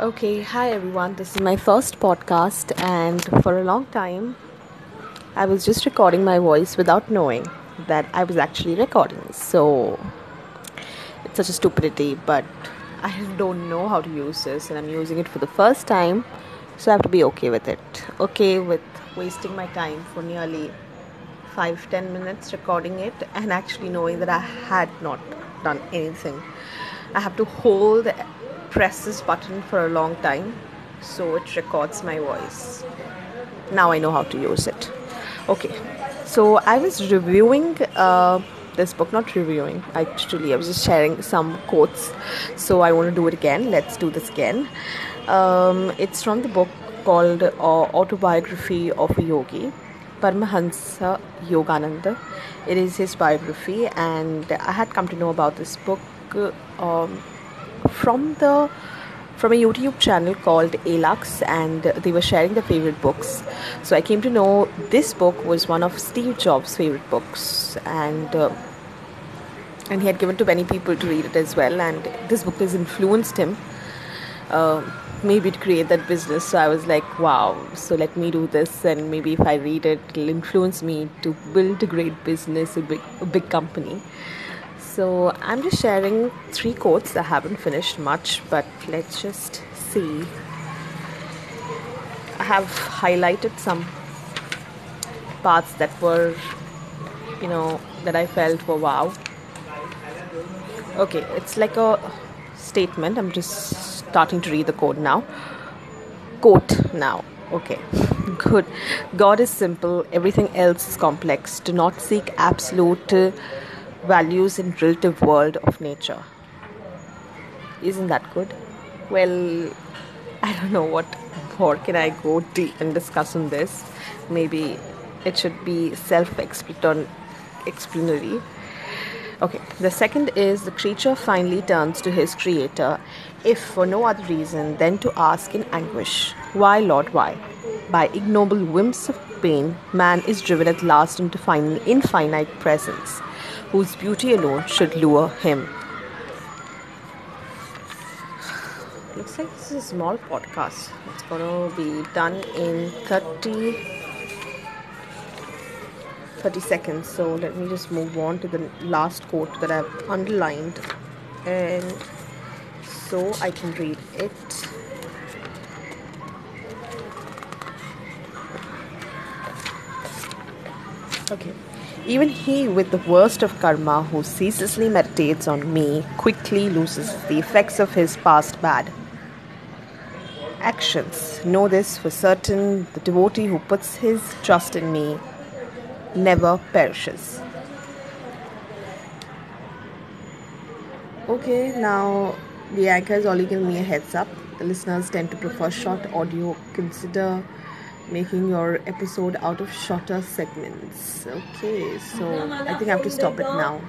Okay, hi everyone. This is my first podcast, and for a long time, I was just recording my voice without knowing that I was actually recording. So it's such a stupidity, but I don't know how to use this, and I'm using it for the first time, so I have to be okay with it. Okay, with wasting my time for nearly five ten minutes recording it, and actually knowing that I had not done anything. I have to hold press this button for a long time so it records my voice. Now I know how to use it. Okay, so I was reviewing uh, this book, not reviewing actually, I was just sharing some quotes. So I want to do it again. Let's do this again. Um, it's from the book called uh, Autobiography of a Yogi. Paramahansa Yogananda. It is his biography, and I had come to know about this book um, from the from a YouTube channel called Alux, and they were sharing their favorite books. So I came to know this book was one of Steve Jobs' favorite books, and uh, and he had given to many people to read it as well. And this book has influenced him. Uh, maybe to create that business so i was like wow so let me do this and maybe if i read it it'll influence me to build a great business a big, a big company so I'm just sharing three quotes. I haven't finished much, but let's just see. I have highlighted some parts that were, you know, that I felt were wow. Okay, it's like a statement. I'm just starting to read the quote now. Quote now. Okay, good. God is simple, everything else is complex. Do not seek absolute. Uh, values in relative world of nature. Isn't that good? Well i don't know what more can i go deep and discuss on this. Maybe it should be self-explanatory okay the second is the creature finally turns to his creator if for no other reason than to ask in anguish why lord why by ignoble whims of pain man is driven at last into finding infinite presence whose beauty alone should lure him. Looks like this is a small podcast. It's gonna be done in 30, 30 seconds. So let me just move on to the last quote that I've underlined and so I can read it. Okay. Even he, with the worst of karma, who ceaselessly meditates on me, quickly loses the effects of his past bad actions. Know this for certain the devotee who puts his trust in me never perishes. Okay, now the anchor is only giving me a heads up. The listeners tend to prefer short audio. Consider making your episode out of shorter segments. Okay, so I think I have to stop it now.